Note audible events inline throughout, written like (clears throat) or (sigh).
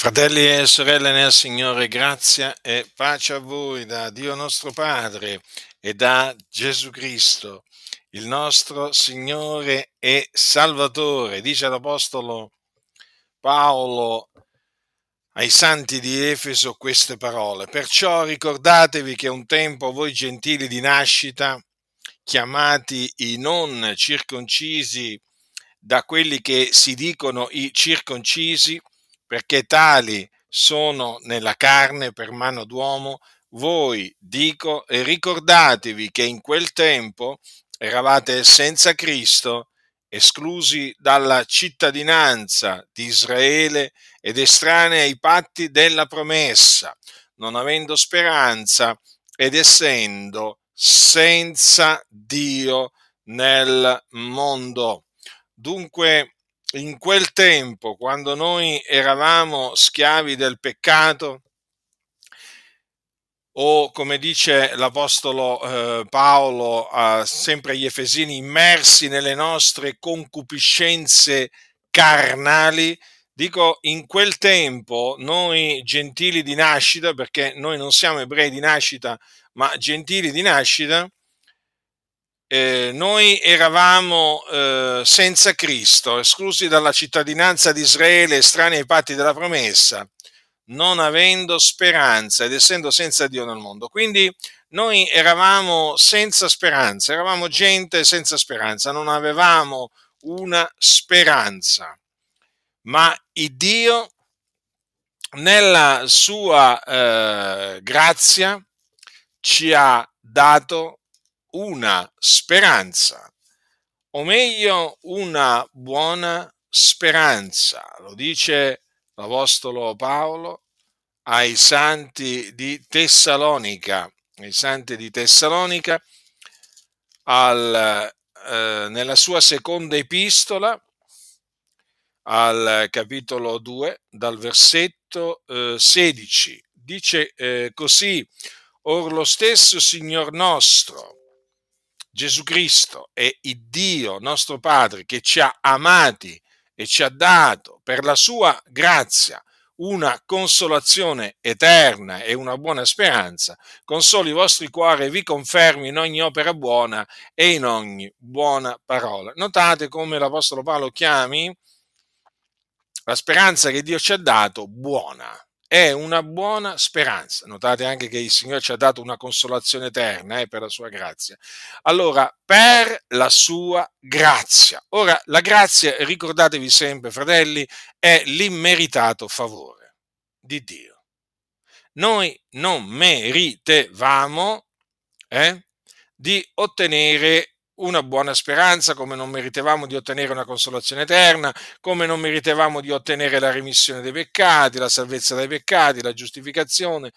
Fratelli e sorelle nel Signore, grazia e pace a voi da Dio nostro Padre e da Gesù Cristo, il nostro Signore e Salvatore. Dice l'Apostolo Paolo ai santi di Efeso queste parole. Perciò ricordatevi che un tempo voi gentili di nascita, chiamati i non circoncisi da quelli che si dicono i circoncisi, perché tali sono nella carne per mano d'uomo, voi dico e ricordatevi che in quel tempo eravate senza Cristo, esclusi dalla cittadinanza di Israele ed estranei ai patti della promessa, non avendo speranza ed essendo senza Dio nel mondo. Dunque, in quel tempo, quando noi eravamo schiavi del peccato, o come dice l'Apostolo eh, Paolo eh, sempre agli Efesini, immersi nelle nostre concupiscenze carnali, dico in quel tempo noi gentili di nascita, perché noi non siamo ebrei di nascita, ma gentili di nascita, eh, noi eravamo eh, senza Cristo, esclusi dalla cittadinanza di Israele, estranei ai patti della promessa, non avendo speranza ed essendo senza Dio nel mondo. Quindi noi eravamo senza speranza, eravamo gente senza speranza, non avevamo una speranza. Ma il Dio, nella sua eh, grazia, ci ha dato una speranza, o meglio una buona speranza. Lo dice l'Apostolo Paolo ai santi di Tessalonica, ai santi di Tessalonica, al, eh, nella sua seconda epistola, al capitolo 2, dal versetto eh, 16. Dice eh, così, Or lo stesso Signor nostro, Gesù Cristo è il Dio nostro Padre che ci ha amati e ci ha dato per la sua grazia una consolazione eterna e una buona speranza, consoli i vostri cuori e vi confermi in ogni opera buona e in ogni buona parola. Notate come l'Apostolo Paolo chiami la speranza che Dio ci ha dato buona è una buona speranza. Notate anche che il Signore ci ha dato una consolazione eterna eh, per la sua grazia. Allora, per la sua grazia. Ora, la grazia, ricordatevi sempre, fratelli, è l'immeritato favore di Dio. Noi non meritevamo eh, di ottenere una buona speranza, come non meritevamo di ottenere una consolazione eterna, come non meritevamo di ottenere la remissione dei peccati, la salvezza dai peccati, la giustificazione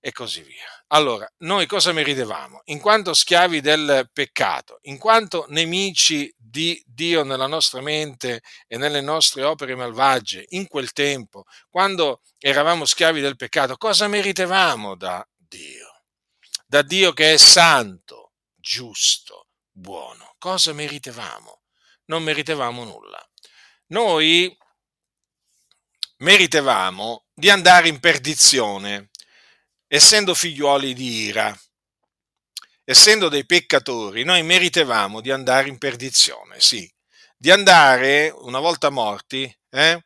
e così via. Allora, noi cosa meritevamo? In quanto schiavi del peccato, in quanto nemici di Dio nella nostra mente e nelle nostre opere malvagie, in quel tempo, quando eravamo schiavi del peccato, cosa meritevamo da Dio? Da Dio che è santo, giusto, buono. Cosa meritevamo? Non meritevamo nulla. Noi meritevamo di andare in perdizione, essendo figliuoli di ira. Essendo dei peccatori, noi meritevamo di andare in perdizione, sì, di andare, una volta morti, eh,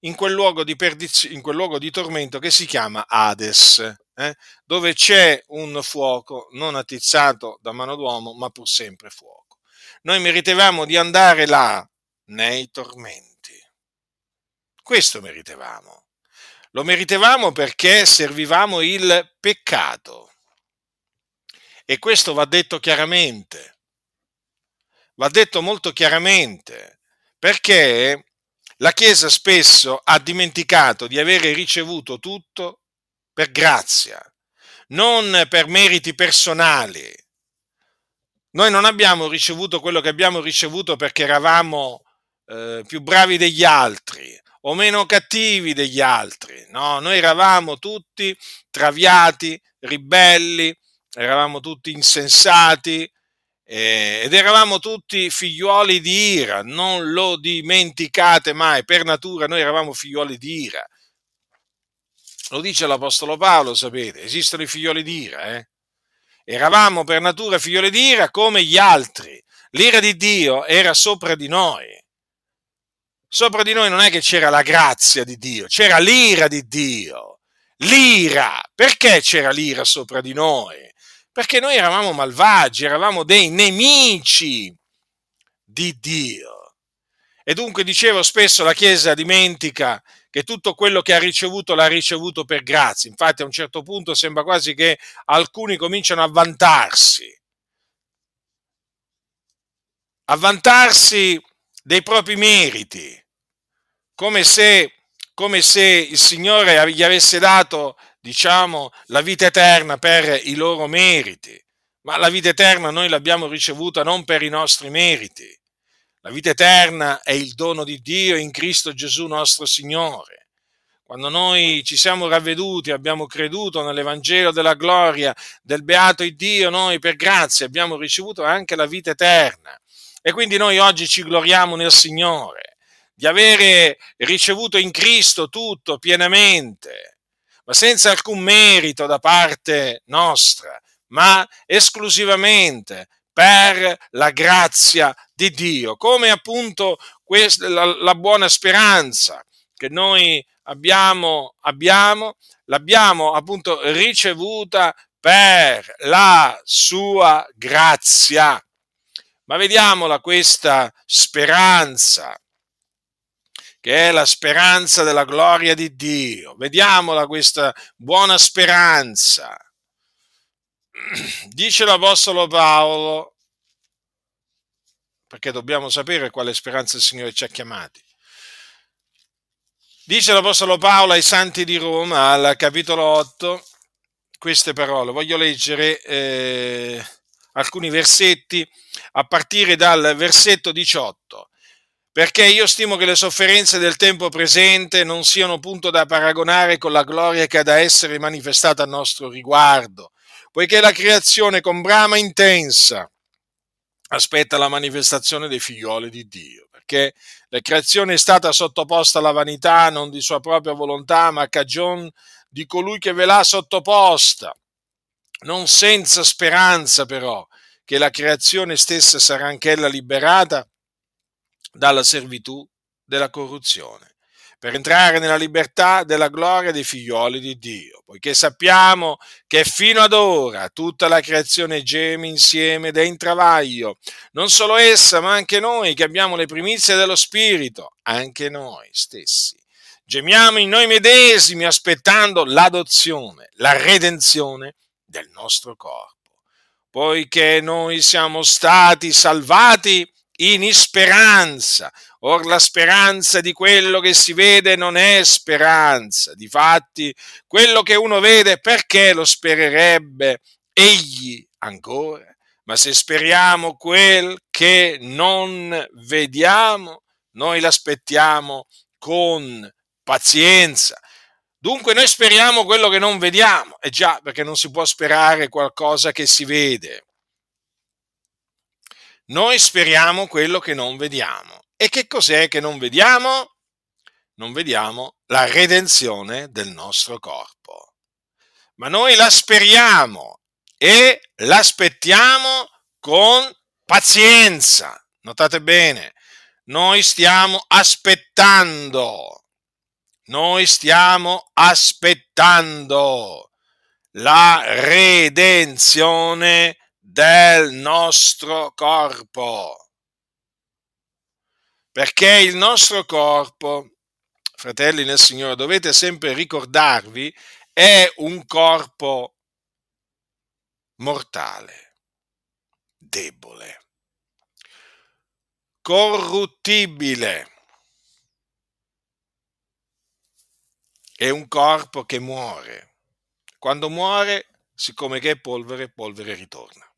in, quel luogo di perdiz- in quel luogo di tormento che si chiama Hades, eh, dove c'è un fuoco non attizzato da mano d'uomo, ma pur sempre fuoco. Noi meritevamo di andare là nei tormenti. Questo meritevamo. Lo meritevamo perché servivamo il peccato. E questo va detto chiaramente. Va detto molto chiaramente, perché la Chiesa spesso ha dimenticato di avere ricevuto tutto per grazia, non per meriti personali. Noi non abbiamo ricevuto quello che abbiamo ricevuto perché eravamo eh, più bravi degli altri o meno cattivi degli altri. No, noi eravamo tutti traviati, ribelli, eravamo tutti insensati eh, ed eravamo tutti figliuoli di ira. Non lo dimenticate mai, per natura noi eravamo figliuoli di ira Lo dice l'Apostolo Paolo, sapete, esistono i figlioli d'ira, eh? Eravamo per natura figlioli d'ira come gli altri. L'ira di Dio era sopra di noi. Sopra di noi non è che c'era la grazia di Dio, c'era l'ira di Dio. L'ira. Perché c'era l'ira sopra di noi? Perché noi eravamo malvagi, eravamo dei nemici di Dio. E dunque dicevo spesso la Chiesa dimentica che tutto quello che ha ricevuto l'ha ricevuto per grazia. Infatti a un certo punto sembra quasi che alcuni cominciano a vantarsi, a vantarsi dei propri meriti, come se, come se il Signore gli avesse dato, diciamo, la vita eterna per i loro meriti. Ma la vita eterna noi l'abbiamo ricevuta non per i nostri meriti, la vita eterna è il dono di Dio in Cristo Gesù nostro Signore. Quando noi ci siamo ravveduti, abbiamo creduto nell'Evangelo della gloria del beato Dio, noi per grazia abbiamo ricevuto anche la vita eterna. E quindi noi oggi ci gloriamo nel Signore di avere ricevuto in Cristo tutto pienamente, ma senza alcun merito da parte nostra, ma esclusivamente per la grazia di Dio, come appunto questa, la, la buona speranza che noi abbiamo, abbiamo, l'abbiamo appunto ricevuta per la sua grazia. Ma vediamola questa speranza, che è la speranza della gloria di Dio. Vediamola questa buona speranza (clears throat) dice l'Apostolo Paolo, perché dobbiamo sapere quale speranza il Signore ci ha chiamati. Dice l'Apostolo Paolo ai Santi di Roma, al capitolo 8, queste parole. Voglio leggere eh, alcuni versetti a partire dal versetto 18 perché io stimo che le sofferenze del tempo presente non siano punto da paragonare con la gloria che ha da essere manifestata a nostro riguardo, poiché la creazione con brama intensa aspetta la manifestazione dei figlioli di Dio, perché la creazione è stata sottoposta alla vanità non di sua propria volontà, ma a cagion di colui che ve l'ha sottoposta, non senza speranza però che la creazione stessa sarà anch'ella liberata dalla servitù della corruzione per entrare nella libertà della gloria dei figlioli di Dio, poiché sappiamo che fino ad ora tutta la creazione geme insieme ed è in travaglio, non solo essa, ma anche noi che abbiamo le primizie dello Spirito, anche noi stessi. Gemiamo in noi medesimi aspettando l'adozione, la redenzione del nostro corpo, poiché noi siamo stati salvati in speranza. Or la speranza di quello che si vede non è speranza. Difatti, quello che uno vede, perché lo spererebbe egli ancora? Ma se speriamo quel che non vediamo, noi l'aspettiamo con pazienza. Dunque noi speriamo quello che non vediamo, e già perché non si può sperare qualcosa che si vede. Noi speriamo quello che non vediamo. E che cos'è che non vediamo? Non vediamo la redenzione del nostro corpo. Ma noi la speriamo e l'aspettiamo con pazienza. Notate bene, noi stiamo aspettando, noi stiamo aspettando la redenzione del nostro corpo. Perché il nostro corpo, fratelli nel Signore, dovete sempre ricordarvi, è un corpo mortale, debole, corruttibile. È un corpo che muore. Quando muore, siccome che è polvere, polvere ritorna.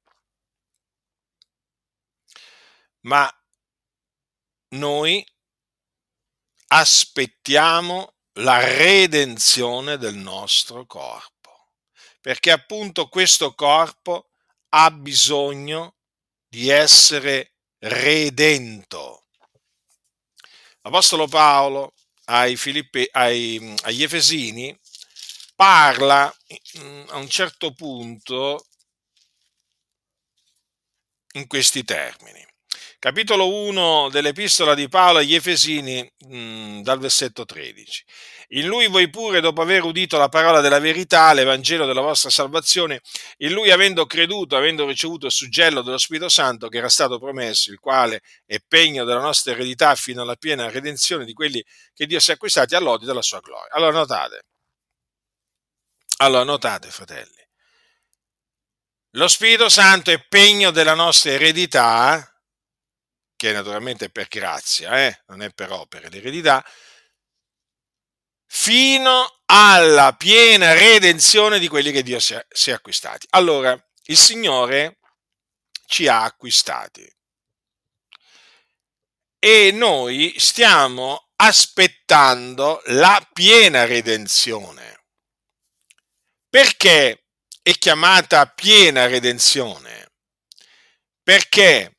Ma noi aspettiamo la redenzione del nostro corpo, perché appunto questo corpo ha bisogno di essere redento. L'Apostolo Paolo ai Filippi, ai, agli Efesini parla mm, a un certo punto in questi termini. Capitolo 1 dell'epistola di Paolo agli Efesini, mm, dal versetto 13. In lui voi pure, dopo aver udito la parola della verità, l'Evangelo della vostra salvazione, in lui avendo creduto, avendo ricevuto il suggello dello Spirito Santo che era stato promesso, il quale è pegno della nostra eredità fino alla piena redenzione di quelli che Dio si è acquistati all'odi della sua gloria. Allora notate, allora notate fratelli, lo Spirito Santo è pegno della nostra eredità, che naturalmente è per grazia, eh? non è per opere l'eredità, fino alla piena redenzione di quelli che Dio si è, si è acquistati. Allora, il Signore ci ha acquistati e noi stiamo aspettando la piena redenzione. Perché è chiamata piena redenzione? Perché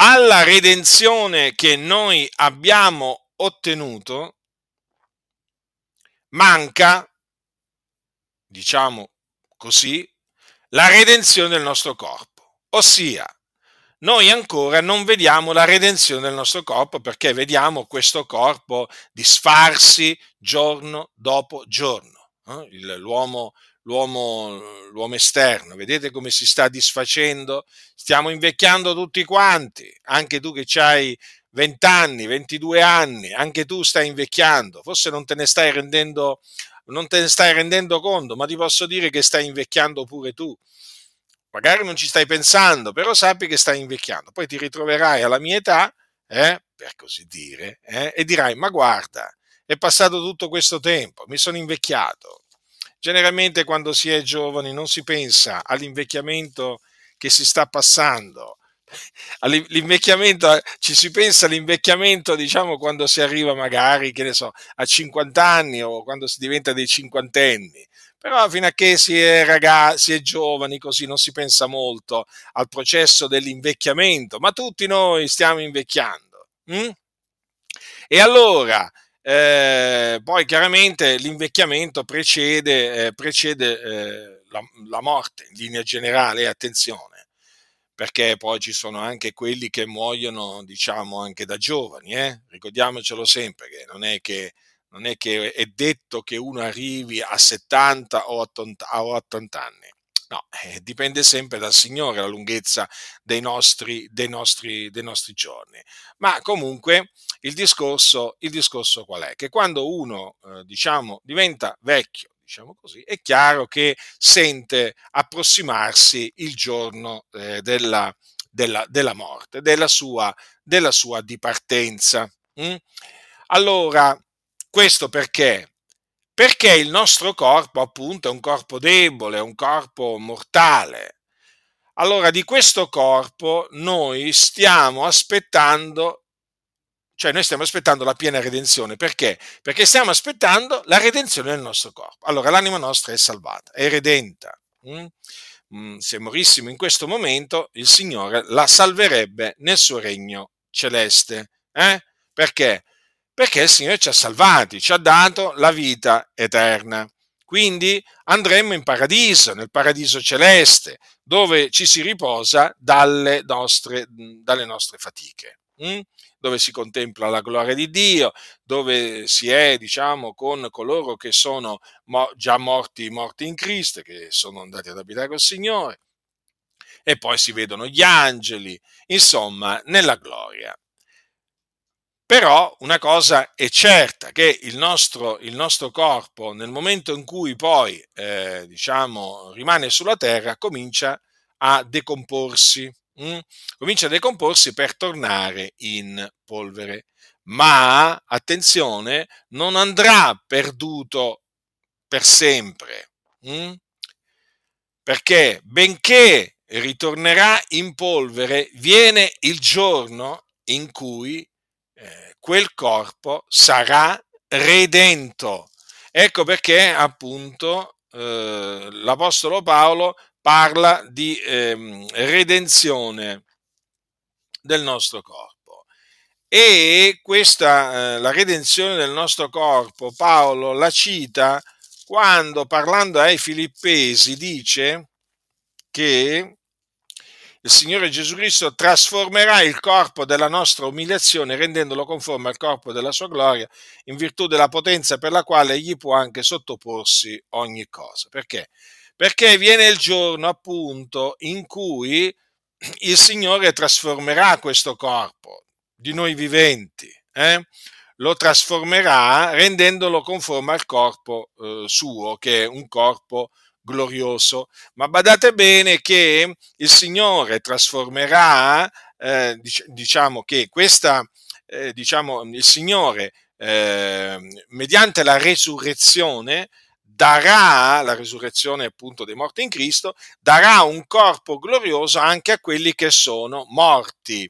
alla redenzione che noi abbiamo ottenuto manca, diciamo così, la redenzione del nostro corpo, ossia noi ancora non vediamo la redenzione del nostro corpo perché vediamo questo corpo disfarsi giorno dopo giorno. Eh? L'uomo, l'uomo, l'uomo esterno, vedete come si sta disfacendo? Stiamo invecchiando tutti quanti, anche tu che hai 20 anni, 22 anni, anche tu stai invecchiando, forse non te ne stai rendendo, non te ne stai rendendo conto, ma ti posso dire che stai invecchiando pure tu. Magari non ci stai pensando, però sappi che stai invecchiando. Poi ti ritroverai alla mia età, eh, per così dire, eh, e dirai, ma guarda, è passato tutto questo tempo, mi sono invecchiato. Generalmente quando si è giovani non si pensa all'invecchiamento che si sta passando, (laughs) L'invecchiamento, ci si pensa all'invecchiamento, diciamo, quando si arriva magari, che ne so, a 50 anni o quando si diventa dei cinquantenni. Però fino a che si è ragazzi, si è giovani, così non si pensa molto al processo dell'invecchiamento, ma tutti noi stiamo invecchiando. Hm? E allora, eh, poi chiaramente l'invecchiamento precede, eh, precede eh, la, la morte in linea generale, attenzione perché poi ci sono anche quelli che muoiono, diciamo, anche da giovani, eh? ricordiamocelo sempre, che non è che, non è che è detto che uno arrivi a 70 o 80, o 80 anni. No, eh, dipende sempre dal Signore la lunghezza dei nostri, dei nostri, dei nostri giorni. Ma comunque il discorso, il discorso qual è? Che quando uno, eh, diciamo, diventa vecchio, diciamo così, è chiaro che sente approssimarsi il giorno eh, della, della, della, morte, della sua, della sua dipartenza. Mm? Allora, questo perché? Perché il nostro corpo, appunto, è un corpo debole, è un corpo mortale. Allora, di questo corpo noi stiamo aspettando cioè noi stiamo aspettando la piena redenzione. Perché? Perché stiamo aspettando la redenzione del nostro corpo. Allora l'anima nostra è salvata, è redenta. Mm? mm? Se morissimo in questo momento, il Signore la salverebbe nel suo regno celeste. Eh? Perché? Perché il Signore ci ha salvati, ci ha dato la vita eterna. Quindi andremo in paradiso, nel paradiso celeste, dove ci si riposa dalle nostre, dalle nostre fatiche. Mm? dove si contempla la gloria di Dio, dove si è, diciamo, con coloro che sono già morti, morti in Cristo, che sono andati ad abitare col Signore, e poi si vedono gli angeli, insomma, nella gloria. Però una cosa è certa, che il nostro, il nostro corpo, nel momento in cui poi, eh, diciamo, rimane sulla terra, comincia a decomporsi mh, mm, comincia a decomporsi per tornare in polvere. Ma, attenzione, non andrà perduto per sempre. Mh? Mm? Perché benché ritornerà in polvere, viene il giorno in cui eh, quel corpo sarà redento. Ecco perché appunto eh, l'Apostolo Paolo parla di ehm, redenzione del nostro corpo. E questa, eh, la redenzione del nostro corpo, Paolo la cita quando parlando ai filippesi dice che il Signore Gesù Cristo trasformerà il corpo della nostra umiliazione rendendolo conforme al corpo della sua gloria in virtù della potenza per la quale egli può anche sottoporsi ogni cosa. Perché? Perché viene il giorno appunto in cui il Signore trasformerà questo corpo di noi viventi, eh? lo trasformerà rendendolo conforme al corpo eh, suo, che è un corpo glorioso. Ma badate bene che il Signore trasformerà, eh, diciamo che questa, eh, diciamo, il Signore, eh, mediante la resurrezione, darà, la resurrezione appunto dei morti in Cristo, darà un corpo glorioso anche a quelli che sono morti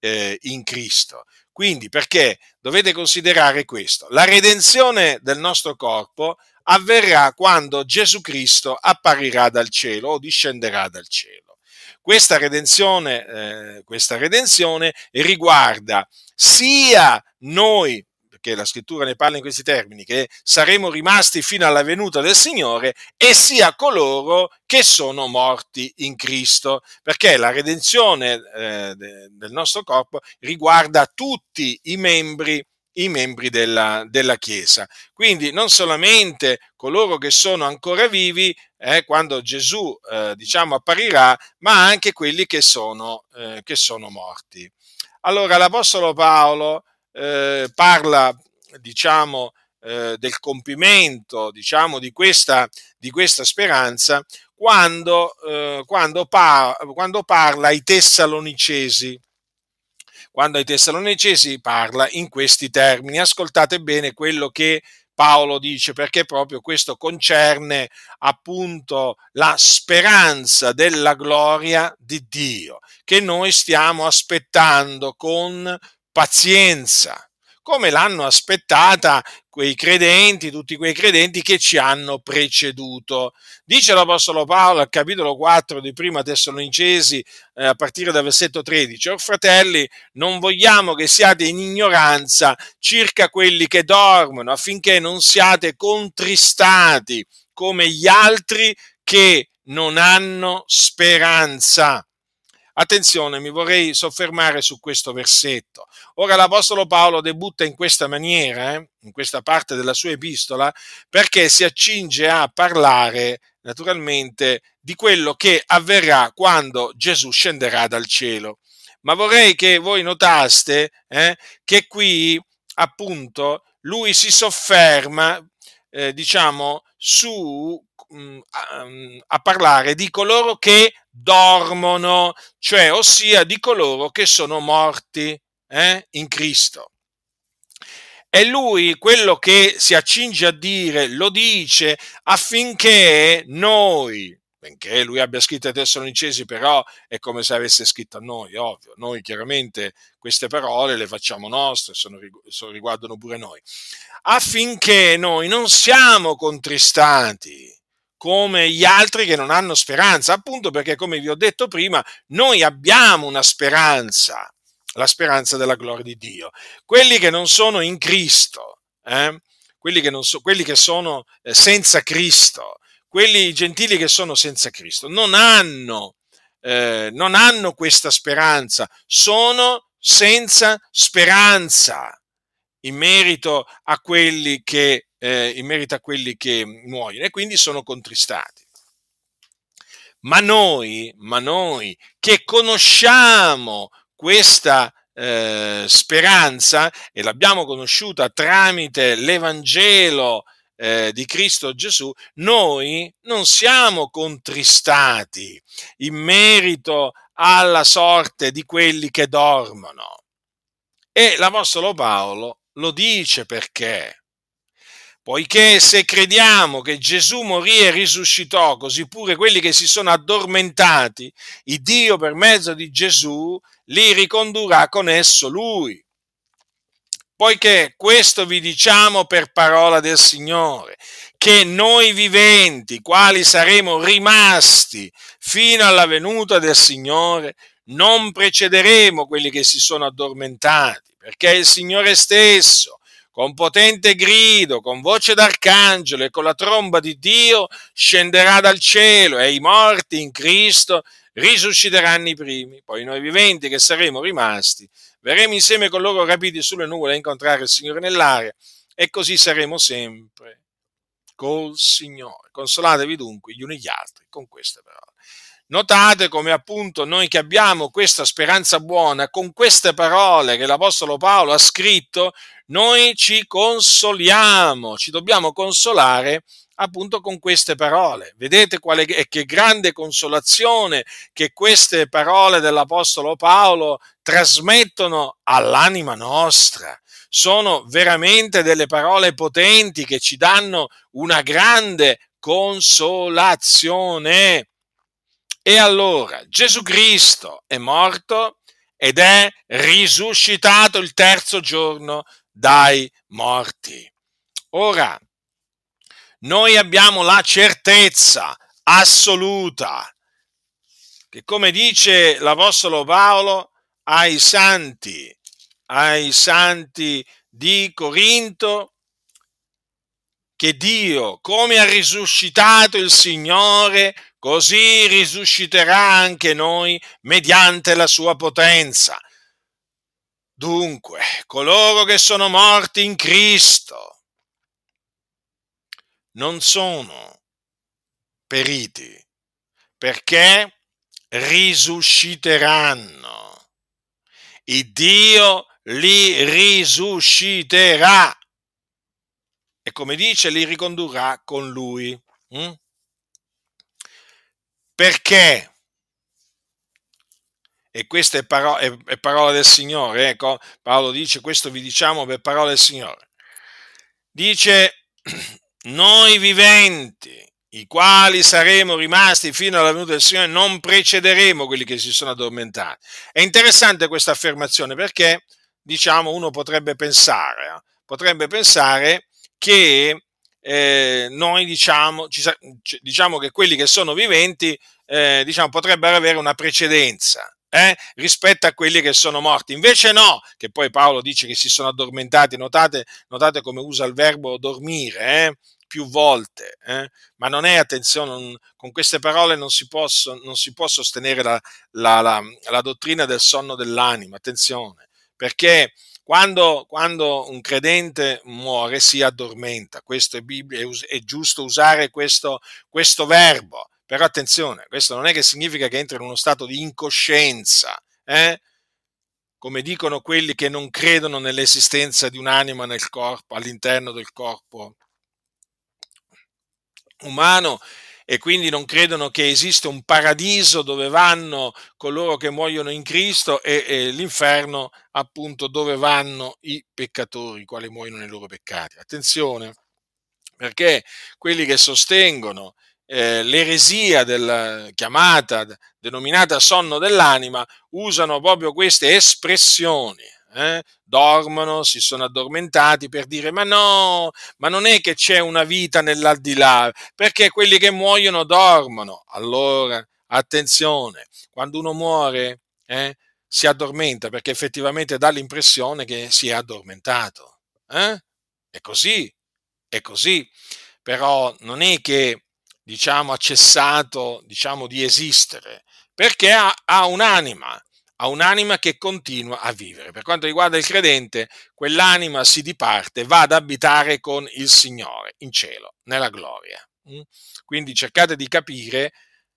eh, in Cristo. Quindi perché dovete considerare questo? La redenzione del nostro corpo avverrà quando Gesù Cristo apparirà dal cielo o discenderà dal cielo. Questa redenzione, eh, questa redenzione riguarda sia noi, perché la scrittura ne parla in questi termini, che saremo rimasti fino alla venuta del Signore, e sia coloro che sono morti in Cristo, perché la redenzione eh, del nostro corpo riguarda tutti i membri i membri della, della, Chiesa. Quindi non solamente coloro che sono ancora vivi eh, quando Gesù eh, diciamo, apparirà, ma anche quelli che sono, eh, che sono morti. Allora l'Apostolo Paolo eh, parla diciamo, eh, del compimento diciamo, di, questa, di questa speranza quando, eh, quando, par- quando parla ai Tessalonicesi quando ai Tessalonicesi parla in questi termini. Ascoltate bene quello che Paolo dice perché proprio questo concerne appunto la speranza della gloria di Dio che noi stiamo aspettando con pazienza come l'hanno aspettata quei credenti, tutti quei credenti che ci hanno preceduto. Dice l'Apostolo Paolo al capitolo 4 di Prima Tessalonicesi, eh, a partire dal versetto 13, Or fratelli, non vogliamo che siate in ignoranza circa quelli che dormono, affinché non siate contristati come gli altri che non hanno speranza. Attenzione, mi vorrei soffermare su questo versetto. Ora l'Apostolo Paolo debutta in questa maniera, eh, in questa parte della sua epistola, perché si accinge a parlare naturalmente di quello che avverrà quando Gesù scenderà dal cielo. Ma vorrei che voi notaste eh, che qui appunto lui si sofferma, eh, diciamo, su Mm, mm, a parlare di coloro che dormono, cioè ossia di coloro che sono morti eh, in Cristo. E lui quello che si accinge a dire lo dice affinché noi, benché lui abbia scritto ai Tessalonicesi, però è come se avesse scritto a noi, ovvio. Noi chiaramente queste parole le facciamo nostre, sono, sono, riguardano pure noi, affinché noi non siamo contristati come gli altri che non hanno speranza, appunto perché, come vi ho detto prima, noi abbiamo una speranza, la speranza della gloria di Dio. Quelli che non sono in Cristo, eh, quelli, che so, quelli, che sono eh, senza Cristo, quelli gentili che sono senza Cristo, non hanno, eh, non hanno questa speranza, sono senza speranza in merito a quelli che eh, in merito a quelli che muoiono e quindi sono contristati. Ma noi, ma noi che conosciamo questa eh, speranza e l'abbiamo conosciuta tramite l'Evangelo eh, di Cristo Gesù, noi non siamo contristati in merito alla sorte di quelli che dormono. E l'Apostolo Paolo lo dice perché poiché se crediamo che Gesù morì e risuscitò, così pure quelli che si sono addormentati, il Dio per mezzo di Gesù li ricondurrà con esso lui. Poiché questo vi diciamo per parola del Signore, che noi viventi, quali saremo rimasti fino alla venuta del Signore, non precederemo quelli che si sono addormentati, perché il Signore stesso, con potente grido, con voce d'arcangelo e con la tromba di Dio scenderà dal cielo e i morti in Cristo risusciteranno i primi. Poi noi viventi che saremo rimasti, verremo insieme con loro rapiti sulle nuvole a incontrare il Signore nell'aria e così saremo sempre col Signore. Consolatevi dunque gli uni gli altri con queste parole. Notate come appunto noi che abbiamo questa speranza buona, con queste parole che l'Apostolo Paolo ha scritto, noi ci consoliamo, ci dobbiamo consolare appunto con queste parole. Vedete quale, che grande consolazione che queste parole dell'Apostolo Paolo trasmettono all'anima nostra. Sono veramente delle parole potenti che ci danno una grande consolazione. E allora Gesù Cristo è morto ed è risuscitato il terzo giorno dai morti. Ora, noi abbiamo la certezza assoluta che, come dice l'Apostolo Paolo ai santi, ai santi di Corinto, che Dio, come ha risuscitato il Signore, così risusciterà anche noi mediante la sua potenza. Dunque, coloro che sono morti in Cristo non sono periti perché risusciteranno. Il Dio li risusciterà e come dice li ricondurrà con lui. Mm? Perché? e questa è, paro- è, è parola del Signore, ecco, Paolo dice questo vi diciamo per parola del Signore. Dice, (clears throat) noi viventi, i quali saremo rimasti fino alla venuta del Signore, non precederemo quelli che si sono addormentati. È interessante questa affermazione perché, diciamo, uno potrebbe pensare, eh, potrebbe pensare che eh, noi diciamo, ci, diciamo, che quelli che sono viventi eh, diciamo, potrebbero avere una precedenza eh, rispetto a quelli che sono morti. Invece no, che poi Paolo dice che si sono addormentati, notate, notate come usa il verbo dormire, eh, più volte, eh? ma non è, attenzione, non, con queste parole non si, posso, non si può sostenere la, la, la, la, dottrina del sonno dell'anima, attenzione, perché quando, quando, un credente muore si addormenta, questo è, Bibbia, è, giusto usare questo, questo verbo, però attenzione, questo non è che significa che entra in uno stato di incoscienza, eh? come dicono quelli che non credono nell'esistenza di un'anima nel corpo, all'interno del corpo umano e quindi non credono che esista un paradiso dove vanno coloro che muoiono in Cristo e, e l'inferno appunto dove vanno i peccatori, i quali muoiono nei loro peccati. Attenzione, perché quelli che sostengono eh, l'eresia della chiamata, denominata sonno dell'anima, usano proprio queste espressioni. Eh? Dormono, si sono addormentati per dire ma no, ma non è che c'è una vita nell'aldilà, perché quelli che muoiono dormono. Allora, attenzione, quando uno muore eh, si addormenta perché effettivamente dà l'impressione che si è addormentato. Eh? È così, è così. Però non è che diciamo, ha cessato diciamo, di esistere, perché ha, ha un'anima, ha un'anima che continua a vivere. Per quanto riguarda il credente, quell'anima si diparte, va ad abitare con il Signore in cielo, nella gloria. Mm? Quindi cercate di capire,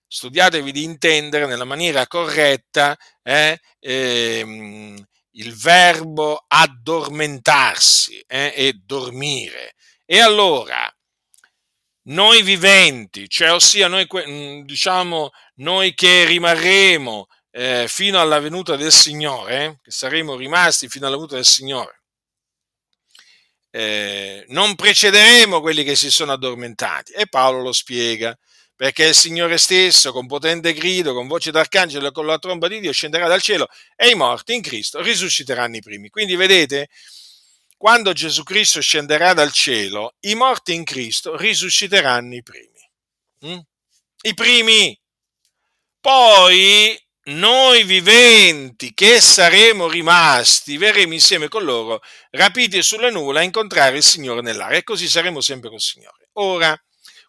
studiatevi di intendere nella maniera corretta eh, ehm, il verbo addormentarsi eh, e dormire. E allora, noi viventi, cioè ossia noi, mm, diciamo, noi che rimarremo eh, fino alla venuta del Signore, che saremo rimasti fino alla venuta del Signore, eh, non precederemo quelli che si sono addormentati. E Paolo lo spiega, perché il Signore stesso, con potente grido, con voce d'arcangelo e con la tromba di Dio, scenderà dal cielo e i morti in Cristo risusciteranno i primi. Quindi vedete, quando Gesù Cristo scenderà dal cielo, i morti in Cristo risusciteranno i primi. Mm? I primi. Poi noi viventi che saremo rimasti, verremo insieme con loro, rapiti sulle nuvole, a incontrare il Signore nell'aria e così saremo sempre col Signore. Ora,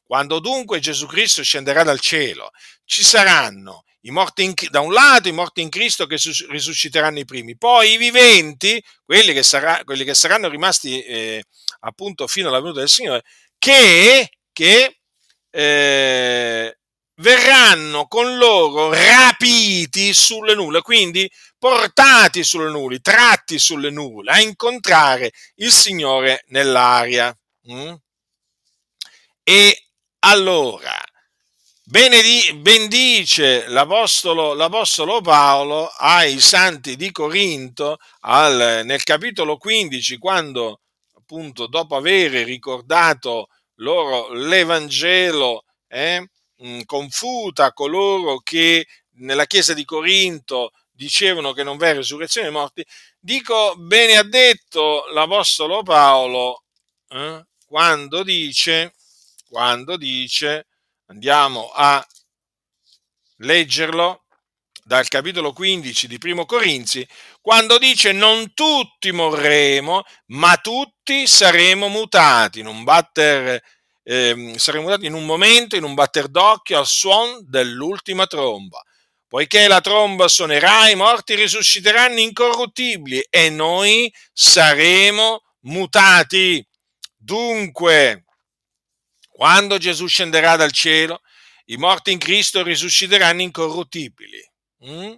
quando dunque Gesù Cristo scenderà dal cielo, ci saranno i morti in, da un lato i morti in Cristo che risusciteranno i primi, poi i viventi, quelli che, sarà, quelli che saranno rimasti eh, appunto fino alla venuta del Signore, che, che eh, verranno con loro rapiti sulle nuvole, quindi portati sulle nuvole, tratti sulle nuvole, a incontrare il Signore nell'aria. Mm? E allora, bendice l'apostolo, l'apostolo, Paolo ai santi di Corinto al, nel capitolo 15, quando appunto dopo aver ricordato loro l'Evangelo, eh, mh, confuta coloro che nella chiesa di Corinto dicevano che non v'è risurrezione dei morti, dico bene ha detto l'Apostolo Paolo eh, quando dice, quando dice, andiamo a leggerlo dal capitolo 15 di Primo Corinzi, quando dice non tutti morremo, ma tutti saremo mutati in un batter eh, saremo dati in un momento, in un batter d'occhio, al suono dell'ultima tromba. Poiché la tromba suonerà, i morti risusciteranno incorruttibili e noi saremo mutati. Dunque, quando Gesù scenderà dal cielo, i morti in Cristo risusciteranno incorruttibili. Mm?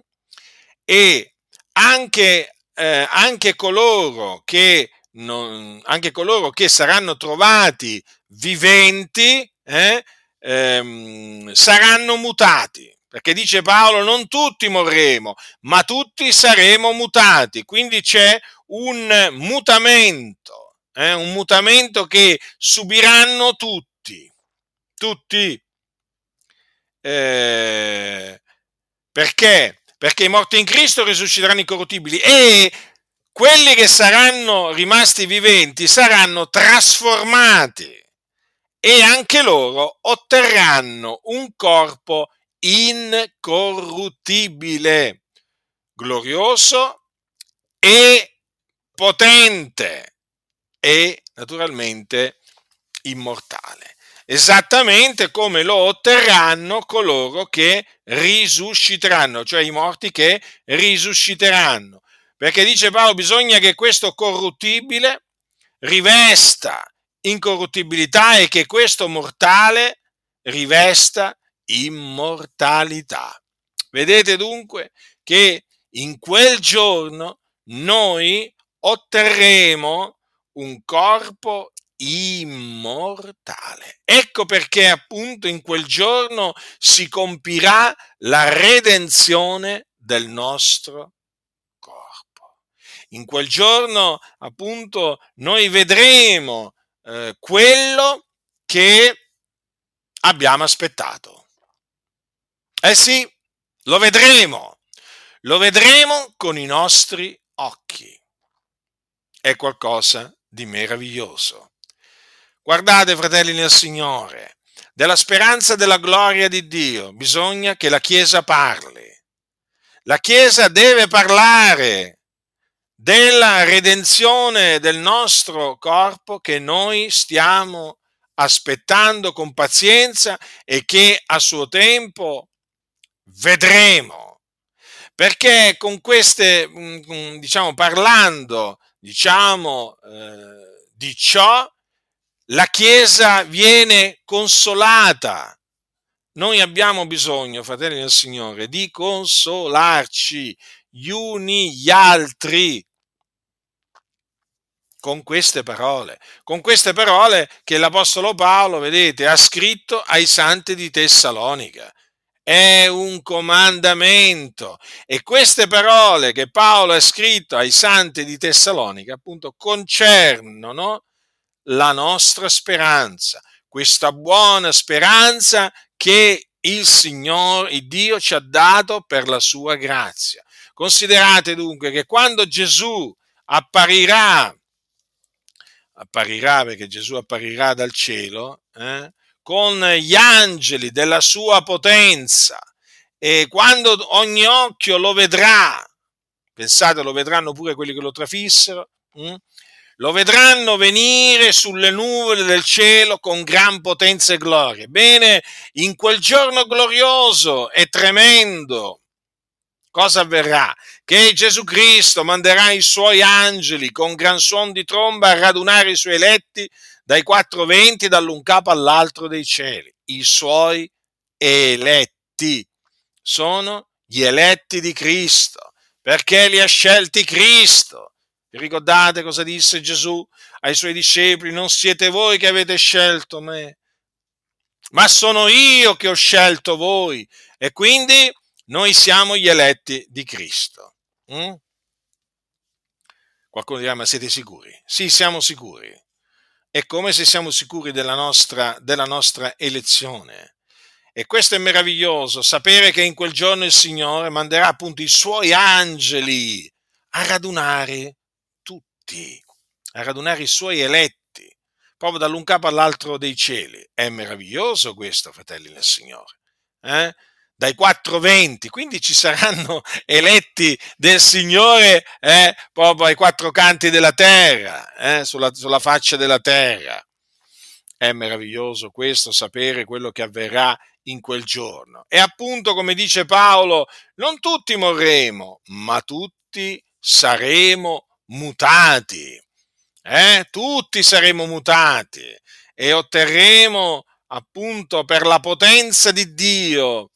E anche, eh, anche coloro che non, anche coloro che saranno trovati viventi eh, ehm, saranno mutati. Perché dice Paolo, non tutti morremo, ma tutti saremo mutati. Quindi c'è un mutamento, eh, un mutamento che subiranno tutti, tutti. Eh, perché? Perché i morti in Cristo risusciteranno incorruttibili e quelli che saranno rimasti viventi saranno trasformati e anche loro otterranno un corpo incorruttibile, glorioso e potente e naturalmente immortale. Esattamente come lo otterranno coloro che risusciteranno, cioè i morti che risusciteranno. Perché dice Paolo, bisogna che questo corruttibile rivesta incorruttibilità e che questo mortale rivesta immortalità. Vedete dunque che in quel giorno noi otterremo un corpo immortale. Ecco perché appunto in quel giorno si compirà la redenzione del nostro corpo. In quel giorno appunto noi vedremo eh, quello che abbiamo aspettato. Eh sì, lo vedremo, lo vedremo con i nostri occhi. È qualcosa di meraviglioso. Guardate, fratelli nel Signore, della speranza della gloria di Dio bisogna che la Chiesa parli. La Chiesa deve parlare della redenzione del nostro corpo che noi stiamo aspettando con pazienza e che a suo tempo vedremo. Perché con queste, mm, mm, diciamo, parlando, diciamo, eh, di ciò, la Chiesa viene consolata. Noi abbiamo bisogno, fratelli del Signore, di consolarci gli uni gli altri con queste parole, con queste parole che l'Apostolo Paolo, vedete, ha scritto ai santi di Tessalonica. È un comandamento e queste parole che Paolo ha scritto ai santi di Tessalonica, appunto, concernono la nostra speranza, questa buona speranza che il Signore, il Dio ci ha dato per la sua grazia. Considerate dunque che quando Gesù apparirà apparirà, perché Gesù apparirà dal cielo, eh, con gli angeli della sua potenza e quando ogni occhio lo vedrà, pensate lo vedranno pure quelli che lo trafissero, hm? lo vedranno venire sulle nuvole del cielo con gran potenza e gloria. Bene, in quel giorno glorioso e tremendo, cosa avverrà? Che Gesù Cristo manderà i suoi angeli con gran suon di tromba a radunare i suoi eletti dai quattro venti dall'un capo all'altro dei cieli. I suoi eletti sono gli eletti di Cristo, perché li ha scelti Cristo. Vi ricordate cosa disse Gesù ai suoi discepoli? Non siete voi che avete scelto me, ma sono io che ho scelto voi. E quindi noi siamo gli eletti di Cristo. Mm? Qualcuno dirà, ma siete sicuri? Sì, siamo sicuri. È come se siamo sicuri della nostra, della nostra elezione. E questo è meraviglioso, sapere che in quel giorno il Signore manderà appunto i suoi angeli a radunare tutti, a radunare i suoi eletti, proprio dall'un capo all'altro dei cieli. È meraviglioso questo, fratelli del Signore. Eh? Dai 420, quindi ci saranno (laughs) eletti del Signore eh, proprio ai quattro canti della terra, eh, sulla, sulla faccia della terra. È meraviglioso questo, sapere quello che avverrà in quel giorno. E appunto, come dice Paolo, non tutti morremo, ma tutti saremo mutati. Eh? Tutti saremo mutati e otterremo appunto per la potenza di Dio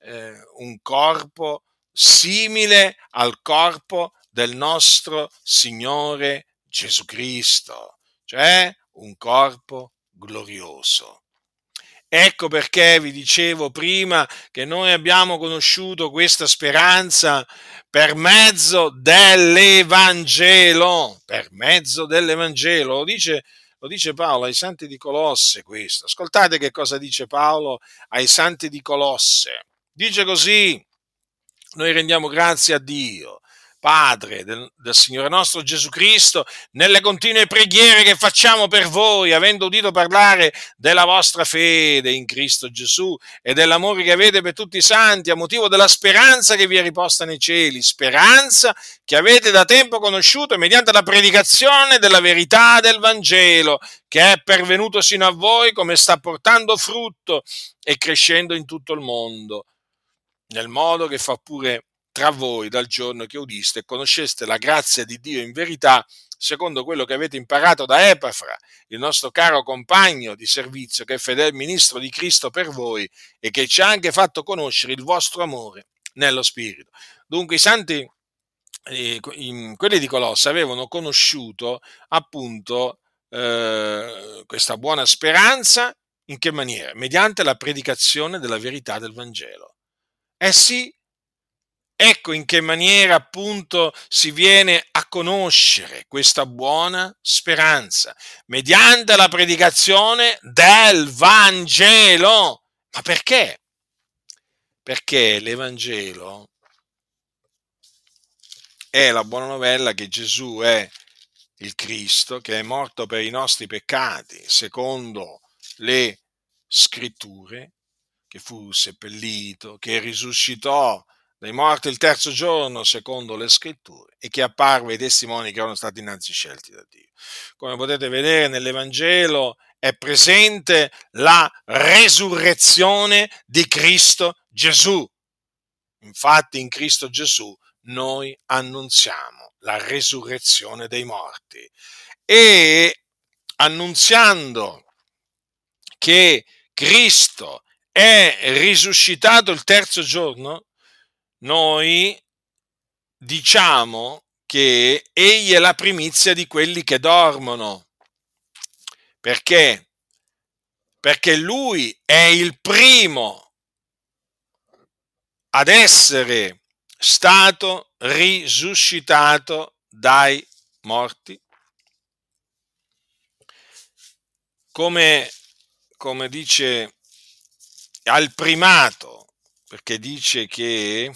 eh, un corpo simile al corpo del nostro Signore Gesù Cristo, cioè un corpo glorioso. Ecco perché vi dicevo prima che noi abbiamo conosciuto questa speranza per mezzo dell'Evangelo, per mezzo dell'Evangelo, lo dice, lo dice Paolo ai santi di Colosse questo. Ascoltate che cosa dice Paolo ai santi di Colosse. Dice così, noi rendiamo grazie a Dio, Padre del, del, Signore nostro Gesù Cristo, nelle continue preghiere che facciamo per voi, avendo udito parlare della vostra fede in Cristo Gesù e dell'amore che avete per tutti i santi, a motivo della speranza che vi è riposta nei cieli, speranza che avete da tempo conosciuto mediante la predicazione della verità del Vangelo, che è pervenuto sino a voi, come sta portando frutto e crescendo in tutto il mondo nel modo che fa pure tra voi dal giorno che udiste e conosceste la grazia di Dio in verità, secondo quello che avete imparato da Epafra, il nostro caro compagno di servizio, che è fedele ministro di Cristo per voi e che ci ha anche fatto conoscere il vostro amore nello Spirito. Dunque i santi, eh, quelli di Colosse, avevano conosciuto appunto eh, questa buona speranza in che maniera? Mediante la predicazione della verità del Vangelo. Eh sì, ecco in che maniera appunto si viene a conoscere questa buona speranza, mediante la predicazione del Vangelo. Ma perché? Perché l'Evangelo è la buona novella che Gesù è il Cristo, che è morto per i nostri peccati, secondo le scritture, che fu seppellito, che risuscitò dai morti il terzo giorno, secondo le scritture, e che apparve ai testimoni che erano stati innanzi scelti da Dio. Come potete vedere nell'Evangelo è presente la resurrezione di Cristo Gesù. Infatti in Cristo Gesù noi annunziamo la resurrezione dei morti e annunziando che Cristo è risuscitato il terzo giorno, noi diciamo che egli è la primizia di quelli che dormono. Perché? Perché lui è il primo ad essere stato risuscitato dai morti. Come, come dice al primato, perché dice che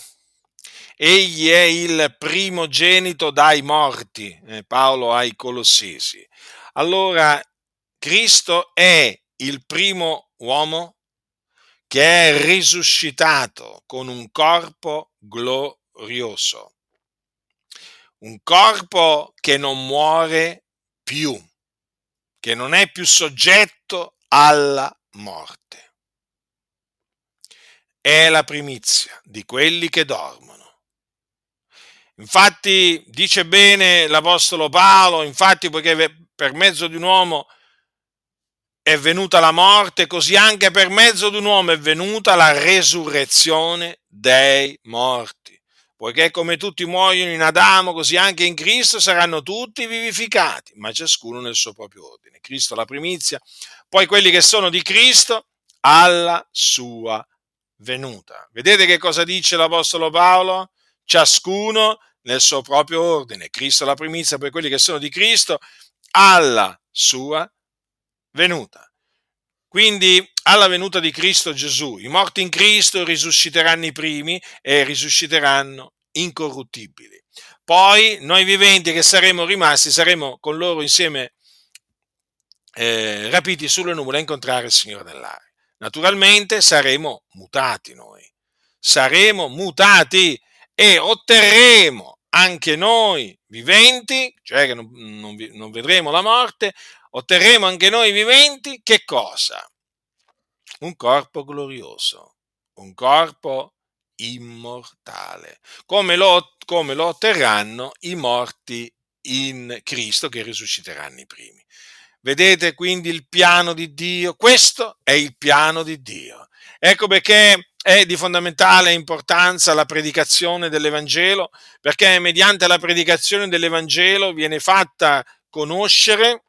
egli è il primogenito dai morti, eh, Paolo ai Colossesi. Allora, Cristo è il primo uomo che è risuscitato con un corpo glorioso, un corpo che non muore più, che non è più soggetto alla morte. È la primizia di quelli che dormono. Infatti dice bene l'Apostolo Paolo, infatti poiché per mezzo di un uomo è venuta la morte, così anche per mezzo di un uomo è venuta la resurrezione dei morti. Poiché come tutti muoiono in Adamo, così anche in Cristo saranno tutti vivificati, ma ciascuno nel suo proprio ordine. Cristo la primizia, poi quelli che sono di Cristo alla sua venuta. Vedete che cosa dice l'Apostolo Paolo? ciascuno nel suo proprio ordine. Cristo la primizia per quelli che sono di Cristo alla sua venuta. Quindi alla venuta di Cristo Gesù, i morti in Cristo risusciteranno i primi e risusciteranno incorruttibili. Poi noi viventi che saremo rimasti, saremo con loro insieme eh, rapiti sulle nuvole a incontrare il Signore dell'aria. Naturalmente saremo mutati noi, saremo mutati e otterremo anche noi viventi, cioè che non, non, non vedremo la morte, otterremo anche noi viventi che cosa? Un corpo glorioso, un corpo immortale, come lo, come lo otterranno i morti in Cristo che risusciteranno i primi. Vedete quindi il piano di Dio? Questo è il piano di Dio. Ecco perché è di fondamentale importanza la predicazione dell'Evangelo, perché mediante la predicazione dell'Evangelo viene fatta conoscere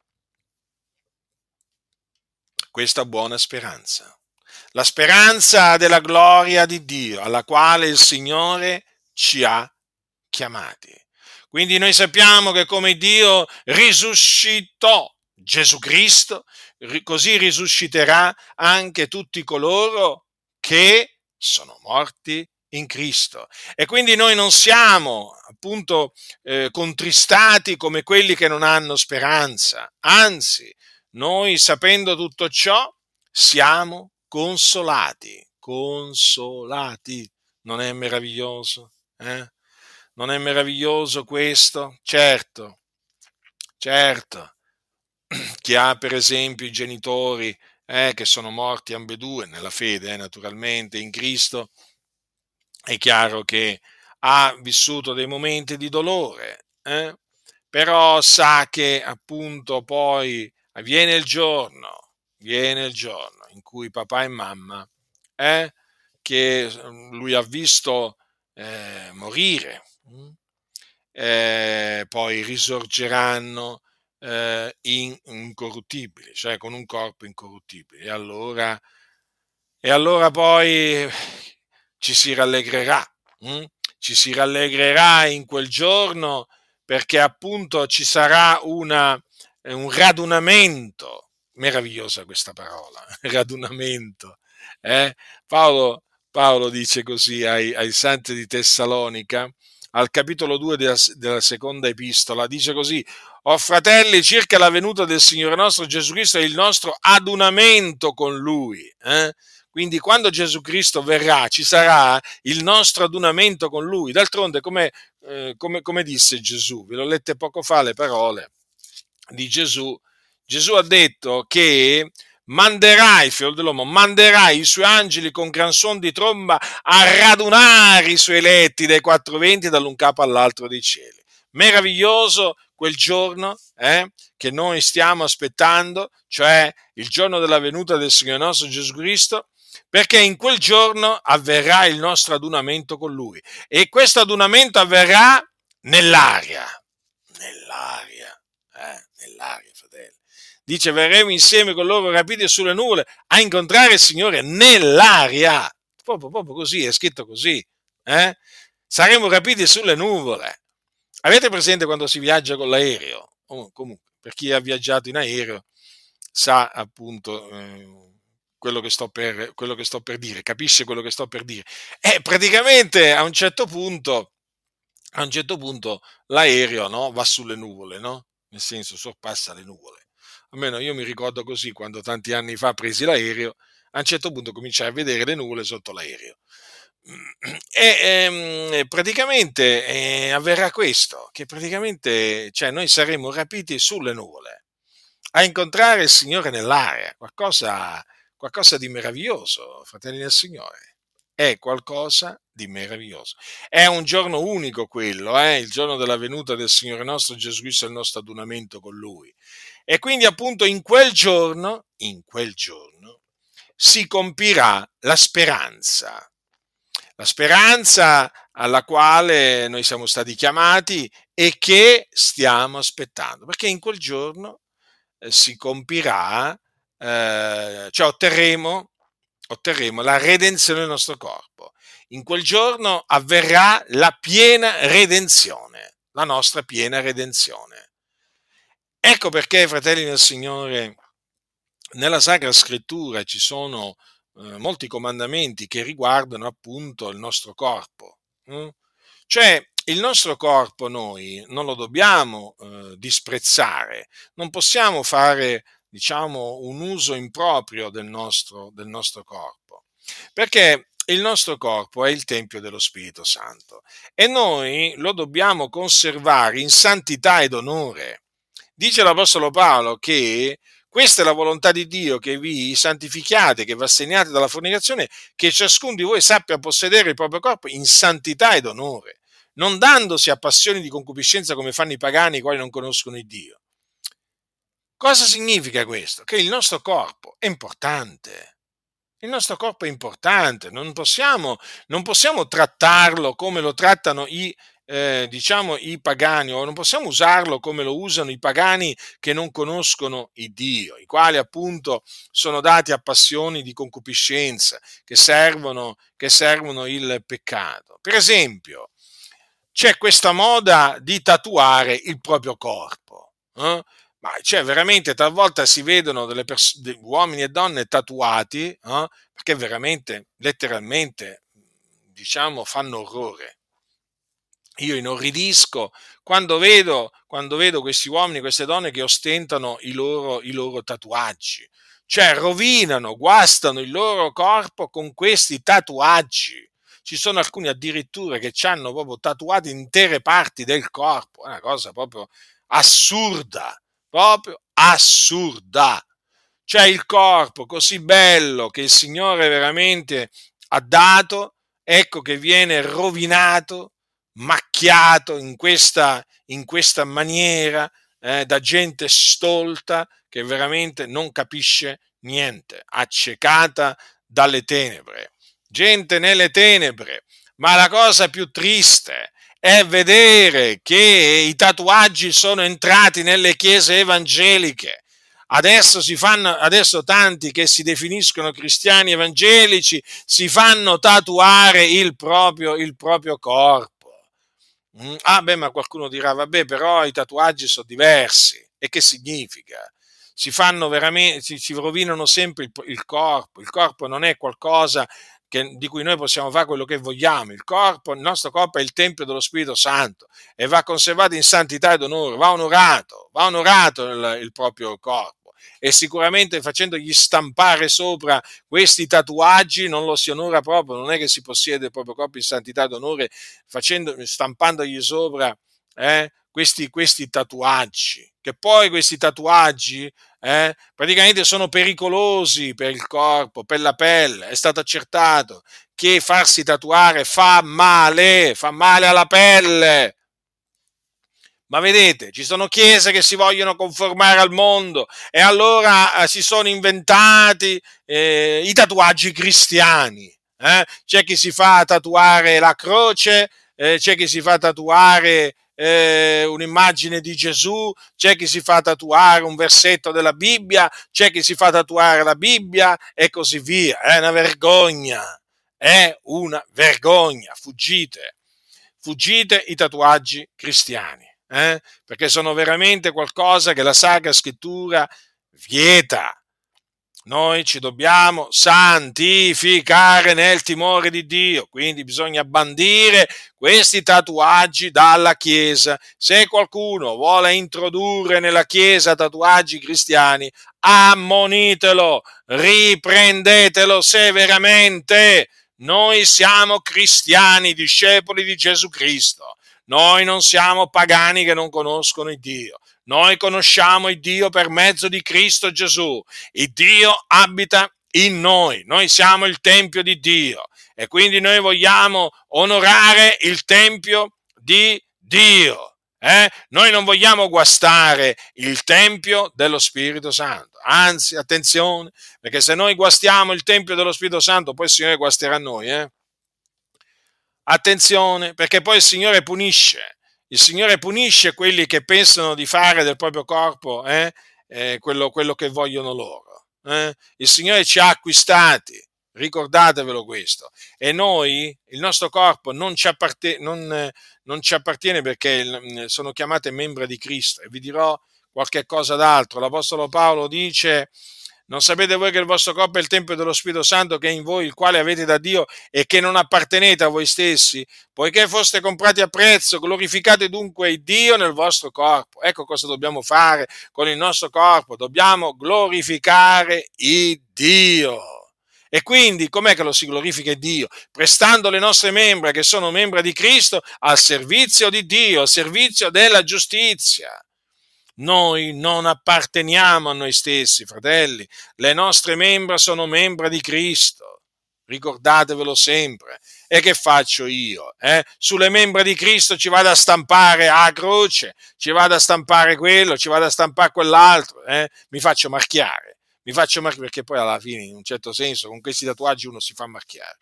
questa buona speranza. La speranza della gloria di Dio, alla quale il Signore ci ha chiamati. Quindi noi sappiamo che come Dio risuscitò Gesù Cristo, così risusciterà anche tutti coloro che sono morti in Cristo. E quindi noi non siamo appunto eh, contristati come quelli che non hanno speranza, anzi, noi sapendo tutto ciò siamo consolati, consolati. Non è meraviglioso? Eh? Non è meraviglioso questo? Certo, certo. Chi ha per esempio i genitori eh, che sono morti ambedue nella fede, eh, naturalmente, in Cristo, è chiaro che ha vissuto dei momenti di dolore, eh? però sa che appunto poi viene il giorno, viene il giorno in cui papà e mamma, eh, che lui ha visto eh, morire, mm, eh, poi risorgeranno eh, in, incorruttibili, cioè con un corpo incorruttibile. E allora, e allora poi ci si rallegrerà, hm? ci si rallegrerà in quel giorno perché appunto ci sarà una, un radunamento, meravigliosa questa parola, (laughs) radunamento. Eh? Paolo, Paolo, dice così ai, ai santi di Tessalonica, al capitolo 2 della, della seconda epistola, dice così, o fratelli, circa la venuta del Signore nostro Gesù Cristo e il nostro adunamento con Lui. Eh? Quindi quando Gesù Cristo verrà ci sarà il nostro adunamento con Lui. D'altronde, come, eh, come, come disse Gesù, ve l'ho lette poco fa le parole di Gesù, Gesù ha detto che manderai, figlio dell'uomo, manderai i suoi angeli con gran suon di tromba a radunare i suoi eletti dai quattro venti dall'un capo all'altro dei cieli. Meraviglioso quel giorno eh, che noi stiamo aspettando, cioè il giorno della venuta del Signore nostro Gesù Cristo, perché in quel giorno avverrà il nostro adunamento con Lui e questo adunamento avverrà nell'aria, nell'aria, eh, nell'aria, fratelli. Dice, verremo insieme con loro rapiti sulle nuvole a incontrare il Signore nell'aria. Proprio, proprio così, è scritto così. Eh? Saremo rapiti sulle nuvole. Avete presente quando si viaggia con l'aereo? Oh, comunque, per chi ha viaggiato in aereo sa appunto eh, quello, che per, quello, che sto per, dire, capisce quello che sto per dire. E praticamente a un certo punto, a un certo punto l'aereo no, va sulle nuvole, no? nel senso sorpassa le nuvole. Almeno io mi ricordo così quando tanti anni fa presi l'aereo, a un certo punto cominciai a vedere le nuvole sotto l'aereo. E ehm, praticamente eh, avverrà questo, che praticamente cioè, noi saremo rapiti sulle nuvole a incontrare il Signore nell'aria, qualcosa, qualcosa di meraviglioso, fratelli del Signore. È qualcosa di meraviglioso. È un giorno unico quello, eh? il giorno della venuta del Signore nostro Gesù Cristo e il nostro adunamento con Lui. E quindi appunto in quel giorno, in quel giorno, si compirà la speranza. La speranza alla quale noi siamo stati chiamati e che stiamo aspettando, perché in quel giorno eh, si compirà, eh, cioè otterremo, otterremo la redenzione del nostro corpo. In quel giorno avverrà la piena redenzione, la nostra piena redenzione. Ecco perché, fratelli del Signore, nella Sacra Scrittura ci sono eh, molti comandamenti che riguardano appunto il nostro corpo. Hm? Cioè, il nostro corpo noi non lo dobbiamo eh, disprezzare, non possiamo fare, diciamo, un uso improprio del nostro, del nostro corpo, perché il nostro corpo è il Tempio dello Spirito Santo e noi lo dobbiamo conservare in santità ed onore. Dice l'Apostolo Paolo che questa è la volontà di Dio, che vi santifichiate, che vi assegniate dalla fornicazione, che ciascuno di voi sappia possedere il proprio corpo in santità ed onore non dandosi a passioni di concupiscenza come fanno i pagani i quali non conoscono il Dio. Cosa significa questo? Che il nostro corpo è importante. Il nostro corpo è importante, non possiamo, non possiamo trattarlo come lo trattano i, eh, diciamo, i pagani, o non possiamo usarlo come lo usano i pagani che non conoscono il Dio, i quali appunto sono dati a passioni di concupiscenza che servono, che servono il peccato. Per esempio, c'è questa moda di tatuare il proprio corpo. Eh? Ma cioè, veramente talvolta si vedono delle pers- uomini e donne tatuati eh? perché veramente, letteralmente, diciamo, fanno orrore. Io inorridisco quando vedo, quando vedo questi uomini, queste donne che ostentano i loro, i loro tatuaggi. Cioè, rovinano, guastano il loro corpo con questi tatuaggi ci sono alcuni addirittura che ci hanno proprio tatuato intere parti del corpo, è una cosa proprio assurda, proprio assurda. C'è il corpo così bello che il Signore veramente ha dato, ecco che viene rovinato, macchiato in questa, in questa maniera eh, da gente stolta che veramente non capisce niente, accecata dalle tenebre gente nelle tenebre. Ma la cosa più triste è vedere che i tatuaggi sono entrati nelle chiese evangeliche. Adesso, si fanno, adesso tanti che si definiscono cristiani evangelici si fanno tatuare il proprio, il proprio corpo. Mm, ah beh, ma qualcuno dirà, vabbè, però i tatuaggi sono diversi. E che significa? Si fanno veramente, si rovinano sempre il, il corpo. Il corpo non è qualcosa che, di cui noi possiamo fare quello che vogliamo. Il corpo, il nostro corpo è il Tempio dello Spirito Santo e va conservato in santità ed onore, va onorato, va onorato il, il proprio corpo. E sicuramente facendogli stampare sopra questi tatuaggi non lo si onora proprio, non è che si possiede proprio corpo in santità ed onore facendo, stampandogli sopra eh, questi, questi tatuaggi, che poi questi tatuaggi eh, praticamente sono pericolosi per il corpo, per la pelle. È stato accertato che farsi tatuare fa male, fa male alla pelle. Ma vedete, ci sono chiese che si vogliono conformare al mondo e allora eh, si sono inventati eh, i tatuaggi cristiani. Eh? C'è chi si fa tatuare la croce, eh, c'è chi si fa tatuare eh, un'immagine di Gesù, c'è chi si fa tatuare un versetto della Bibbia, c'è chi si fa tatuare la Bibbia e così via. È una vergogna, è una vergogna. Fuggite, fuggite i tatuaggi cristiani, eh? perché sono veramente qualcosa che la Sacra Scrittura vieta. noi ci dobbiamo santificare nel timore di Dio, quindi bisogna bandire questi tatuaggi dalla Chiesa. Se qualcuno vuole introdurre nella Chiesa tatuaggi cristiani, ammonitelo, riprendetelo severamente. Noi siamo cristiani, discepoli di Gesù Cristo. Noi non siamo pagani che non conoscono il Dio. Noi conosciamo il Dio per mezzo di Cristo Gesù. Il Dio abita in noi. Noi siamo il Tempio di Dio e quindi noi vogliamo onorare il Tempio di Dio. Eh? Noi non vogliamo guastare il Tempio dello Spirito Santo. Anzi, attenzione, perché se noi guastiamo il Tempio dello Spirito Santo, poi il Signore guasterà noi. Eh? Attenzione, perché poi il Signore punisce il Signore punisce quelli che pensano di fare del proprio corpo eh, eh, quello, quello, che vogliono loro. Eh. Il Signore ci ha acquistati, ricordatevelo questo. E noi, il nostro corpo non ci, apparte- non, non ci appartiene perché sono chiamate membra di Cristo. E vi dirò qualche cosa d'altro. L'Apostolo Paolo dice non sapete voi che il vostro corpo è il Tempio dello Spirito Santo che è in voi, il quale avete da Dio e che non appartenete a voi stessi? Poiché foste comprati a prezzo, glorificate dunque Dio nel vostro corpo. Ecco cosa dobbiamo fare con il nostro corpo. Dobbiamo glorificare Dio. E quindi com'è che lo si glorifica Dio? Prestando le nostre membra, che sono membra di Cristo, al servizio di Dio, al servizio della giustizia. Noi non apparteniamo a noi stessi, fratelli. Le nostre membra sono membra di Cristo. Ricordatevelo sempre. E che faccio io? Eh? Sulle membra di Cristo ci vado a stampare a croce, ci vado a stampare quello, ci vado a stampare quell'altro. Eh? Mi faccio marchiare. Mi faccio marchiare perché poi alla fine, in un certo senso, con questi tatuaggi uno si fa marchiare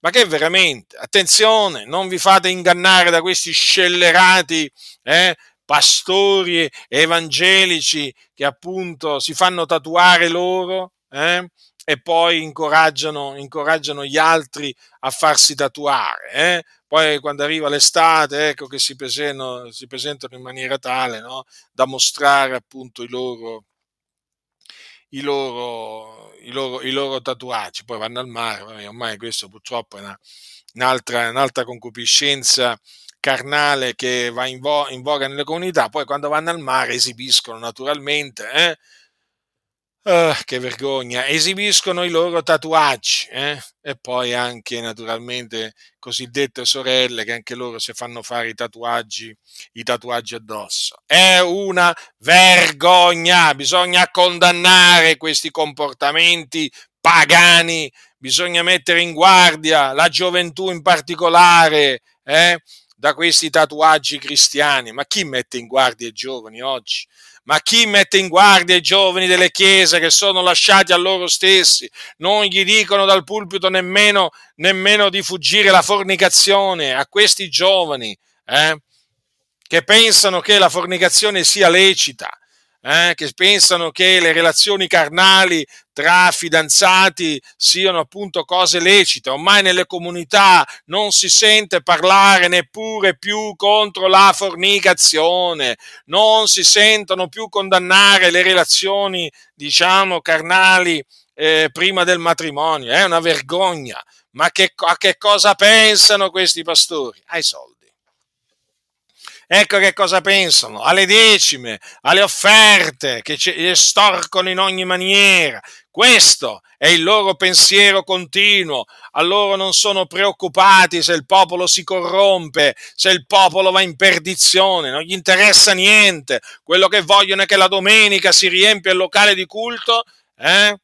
ma che veramente, attenzione, non vi fate ingannare da questi scellerati eh, pastori evangelici che appunto si fanno tatuare loro eh? e poi incoraggiano, incoraggiano, gli altri a farsi tatuare. Eh? Poi quando arriva l'estate, ecco che si presentano, si presentano in maniera tale no? da mostrare appunto i loro, i loro, i loro, i loro tatuaggi. Poi vanno al mare, ormai questo purtroppo è una, un'altra, un'altra concupiscenza carnale che va in, vo- in, voga nelle comunità, poi quando vanno al mare esibiscono naturalmente, eh? Uh, che vergogna, esibiscono i loro tatuaggi eh? e poi anche naturalmente cosiddette sorelle che anche loro si fanno fare i tatuaggi, i tatuaggi addosso. È una vergogna, bisogna condannare questi comportamenti pagani, bisogna mettere in guardia la gioventù in particolare, eh? Da questi tatuaggi cristiani. Ma chi mette in guardia i giovani oggi? Ma chi mette in guardia i giovani delle chiese che sono lasciati a loro stessi? Non gli dicono dal pulpito nemmeno, nemmeno di fuggire la fornicazione a questi giovani eh, che pensano che la fornicazione sia lecita eh, che pensano che le relazioni carnali tra fidanzati siano appunto cose lecite. Ormai nelle comunità non si sente parlare neppure più contro la fornicazione, non si sentono più condannare le relazioni, diciamo, carnali eh, prima del matrimonio. È una vergogna. Ma che, a che cosa pensano questi pastori? Ai soldi. Ecco che cosa pensano, alle decime, alle offerte che ci estorcono in ogni maniera. Questo è il loro pensiero continuo. A loro non sono preoccupati se il popolo si corrompe, se il popolo va in perdizione, non gli interessa niente. Quello che vogliono è che la domenica si riempia il locale di culto eh?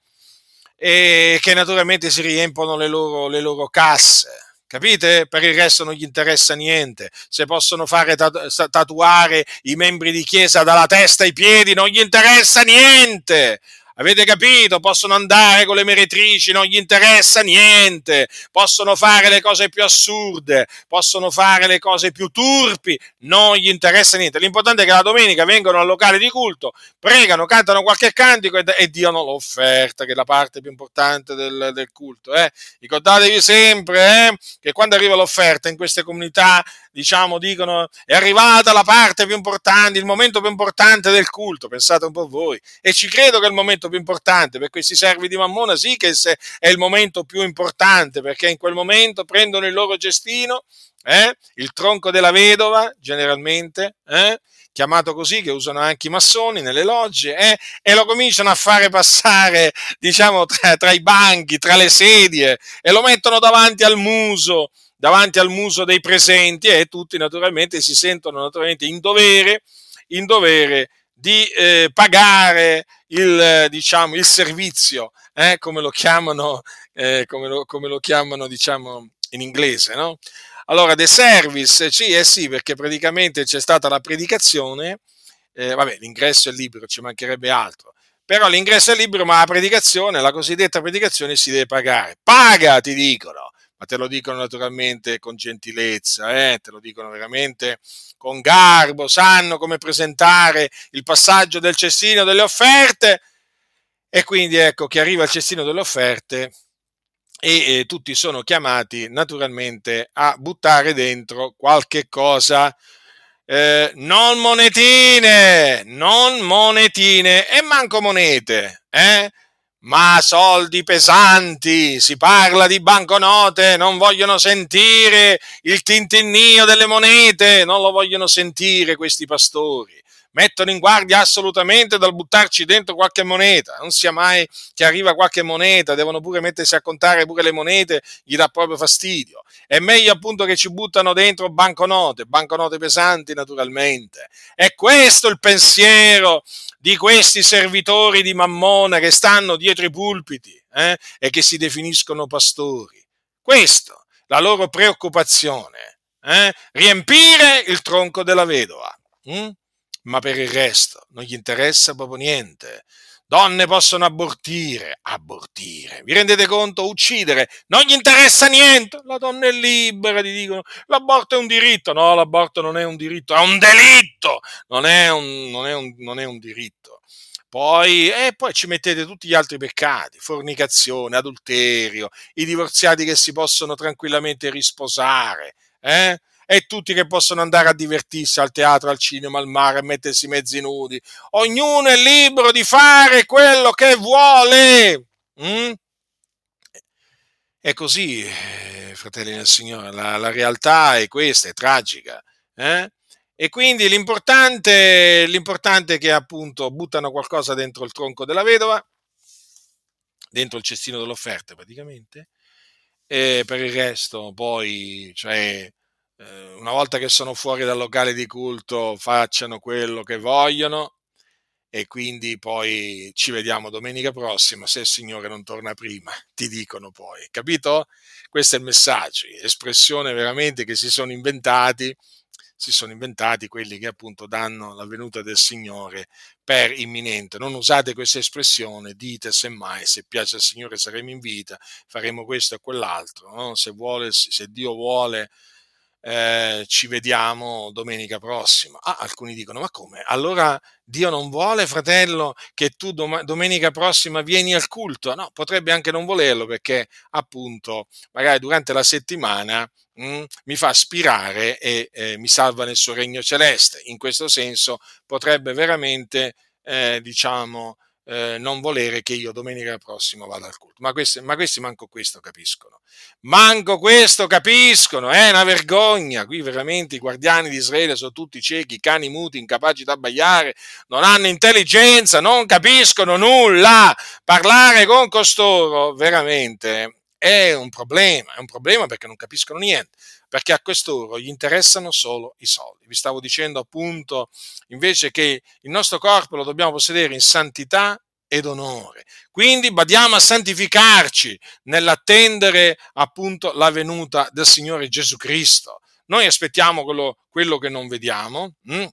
e che naturalmente si riempono le loro, le loro casse Capite? Per il resto non gli interessa niente. Se possono fare tatuare i membri di chiesa dalla testa ai piedi, non gli interessa niente. Avete capito? Possono andare con le meretrici, non gli interessa niente. Possono fare le cose più assurde, possono fare le cose più turpi, non gli interessa niente. L'importante è che la domenica vengono al locale di culto, pregano, cantano qualche cantico e, e diano l'offerta, che è la parte più importante del, del culto. Eh? Ricordatevi sempre eh, che quando arriva l'offerta in queste comunità diciamo, dicono è arrivata la parte più importante, il momento più importante del culto, pensate un po' voi, e ci credo che è il momento più importante, per questi servi di Mammona sì che è il momento più importante, perché in quel momento prendono il loro cestino, eh, il tronco della vedova, generalmente, eh, chiamato così, che usano anche i massoni nelle logge, eh, e lo cominciano a fare passare, diciamo, tra, tra, i banchi, tra le sedie, e lo mettono davanti al muso, davanti al muso dei presenti, e tutti naturalmente si sentono naturalmente in dovere, in dovere di eh, pagare il, diciamo, il servizio, eh, come lo chiamano, eh, come lo, come lo chiamano diciamo, in inglese, no? Allora, The Service, sì, eh sì, perché praticamente c'è stata la predicazione, eh, vabbè, l'ingresso è libero, ci mancherebbe altro, però l'ingresso è libero, ma la predicazione, la cosiddetta predicazione, si deve pagare. Paga, ti dicono, ma te lo dicono naturalmente con gentilezza, eh? te lo dicono veramente con garbo, sanno come presentare il passaggio del cestino delle offerte. E quindi ecco che arriva il cestino delle offerte e eh, tutti sono chiamati naturalmente a buttare dentro qualche cosa. Eh, non monetine, non monetine e manco monete, eh? Ma soldi pesanti, si parla di banconote, non vogliono sentire il tintinnio delle monete, non lo vogliono sentire questi pastori mettono in guardia assolutamente dal buttarci dentro qualche moneta. Non sia mai che arriva qualche moneta, devono pure mettersi a contare pure le monete, gli dà proprio fastidio. È meglio appunto che ci buttano dentro banconote, banconote pesanti naturalmente. È questo il pensiero di questi servitori di Mammona che stanno dietro i pulpiti eh, e che si definiscono pastori. Questo, la loro preoccupazione, eh? riempire il tronco della vedova. Hm? Ma per il resto non gli interessa proprio niente. Donne possono abortire, abortire, vi rendete conto? Uccidere, non gli interessa niente. La donna è libera, ti dicono, l'aborto è un diritto. No, l'aborto non è un diritto, è un delitto, non è un, non è un, non è un diritto. Poi, e poi ci mettete tutti gli altri peccati, fornicazione, adulterio, i divorziati che si possono tranquillamente risposare, eh? E tutti che possono andare a divertirsi al teatro, al cinema, al mare, a mettersi mezzi nudi. Ognuno è libero di fare quello che vuole. Mm? È così, eh, fratelli del Signore, la, la, realtà è questa, è tragica. Eh? E quindi l'importante, l'importante è che appunto buttano qualcosa dentro il tronco della vedova, dentro il cestino dell'offerta praticamente, e per il resto poi, cioè, eh, una volta che sono fuori dal locale di culto facciano quello che vogliono e quindi poi ci vediamo domenica prossima se il Signore non torna prima, ti dicono poi, capito? Questo è il messaggio, espressione veramente che si sono inventati, si sono inventati quelli che appunto danno la venuta del Signore per imminente. Non usate questa espressione, dite semmai se piace al Signore saremo in vita, faremo questo e quell'altro, no? se, vuole, se Dio vuole eh, ci vediamo domenica prossima. Ah, alcuni dicono, ma come? Allora Dio non vuole, fratello, che tu dom- domenica prossima vieni al culto? No, potrebbe anche non volerlo perché appunto magari durante la settimana mh, mm, mi fa aspirare e eh, mi salva nel suo regno celeste. In questo senso potrebbe veramente, eh, diciamo, eh, non volere che io domenica prossima vada al culto. Ma questi, ma questi manco questo capiscono. Manco questo capiscono, è una vergogna. Qui veramente i guardiani di Israele sono tutti ciechi, cani muti, incapaci da abbagliare, non hanno intelligenza, non capiscono nulla. Parlare con costoro veramente è un problema, è un problema perché non capiscono niente perché a quest'oro gli interessano solo i soldi. Vi stavo dicendo appunto invece che il nostro corpo lo dobbiamo possedere in santità ed onore. Quindi badiamo a santificarci nell'attendere appunto la venuta del Signore Gesù Cristo. Noi aspettiamo quello, quello che non vediamo, hm?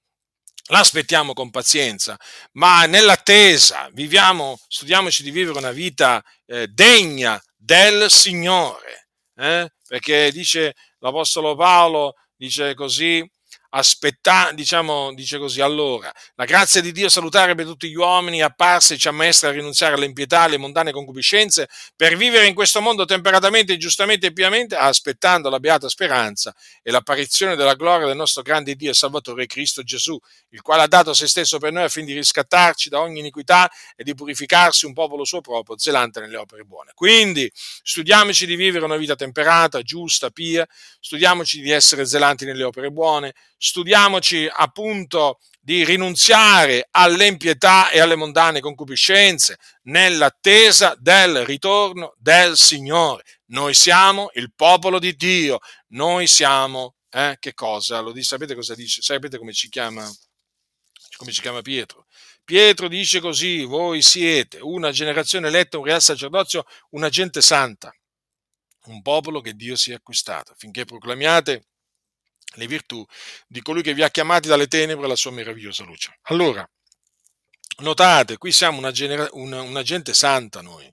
l'aspettiamo con pazienza, ma nell'attesa viviamo, studiamoci di vivere una vita eh, degna del Signore, eh? perché dice l'Apostolo Paolo, dice così, aspetta, diciamo, dice così, allora, la grazia di Dio salutare per tutti gli uomini apparsa e ci ammaestra a rinunciare all'impietà, alle mondane concupiscenze, per vivere in questo mondo temperatamente, giustamente e piamente, aspettando la beata speranza e l'apparizione della gloria del nostro grande Dio e Salvatore Cristo Gesù, il quale ha dato se stesso per noi affinché di riscattarci da ogni iniquità e di purificarsi un popolo suo proprio, zelante nelle opere buone. Quindi studiamoci di vivere una vita temperata, giusta, pia, studiamoci di essere zelanti nelle opere buone, studiamoci appunto di rinunziare all'impietà e alle mondane concupiscenze nell'attesa del ritorno del Signore. Noi siamo il popolo di Dio, noi siamo, eh, che cosa? Lo dice, sapete cosa dice? Sapete come ci chiama? Come ci chiama Pietro? Pietro dice così, voi siete una generazione eletta, un real sacerdozio, una gente santa, un popolo che Dio si è acquistato, affinché proclamiate le virtù di colui che vi ha chiamati dalle tenebre alla sua meravigliosa luce. Allora, notate, qui siamo una, genera- una, una gente santa noi,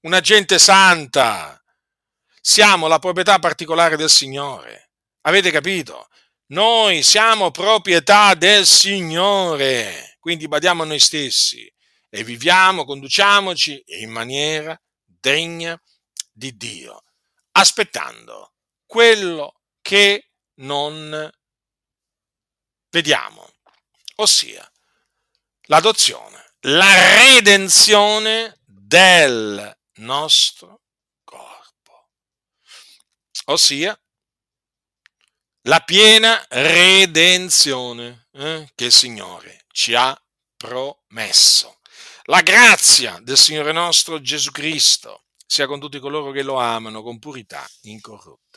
una gente santa, siamo la proprietà particolare del Signore, avete capito? Noi siamo proprietà del Signore, quindi badiamo a noi stessi e viviamo, conduciamoci in maniera degna di Dio, aspettando quello che non vediamo, ossia l'adozione, la redenzione del nostro corpo, ossia la piena redenzione eh, che il Signore ci ha promesso. La grazia del Signore nostro Gesù Cristo sia con tutti coloro che lo amano con purità incorrotta.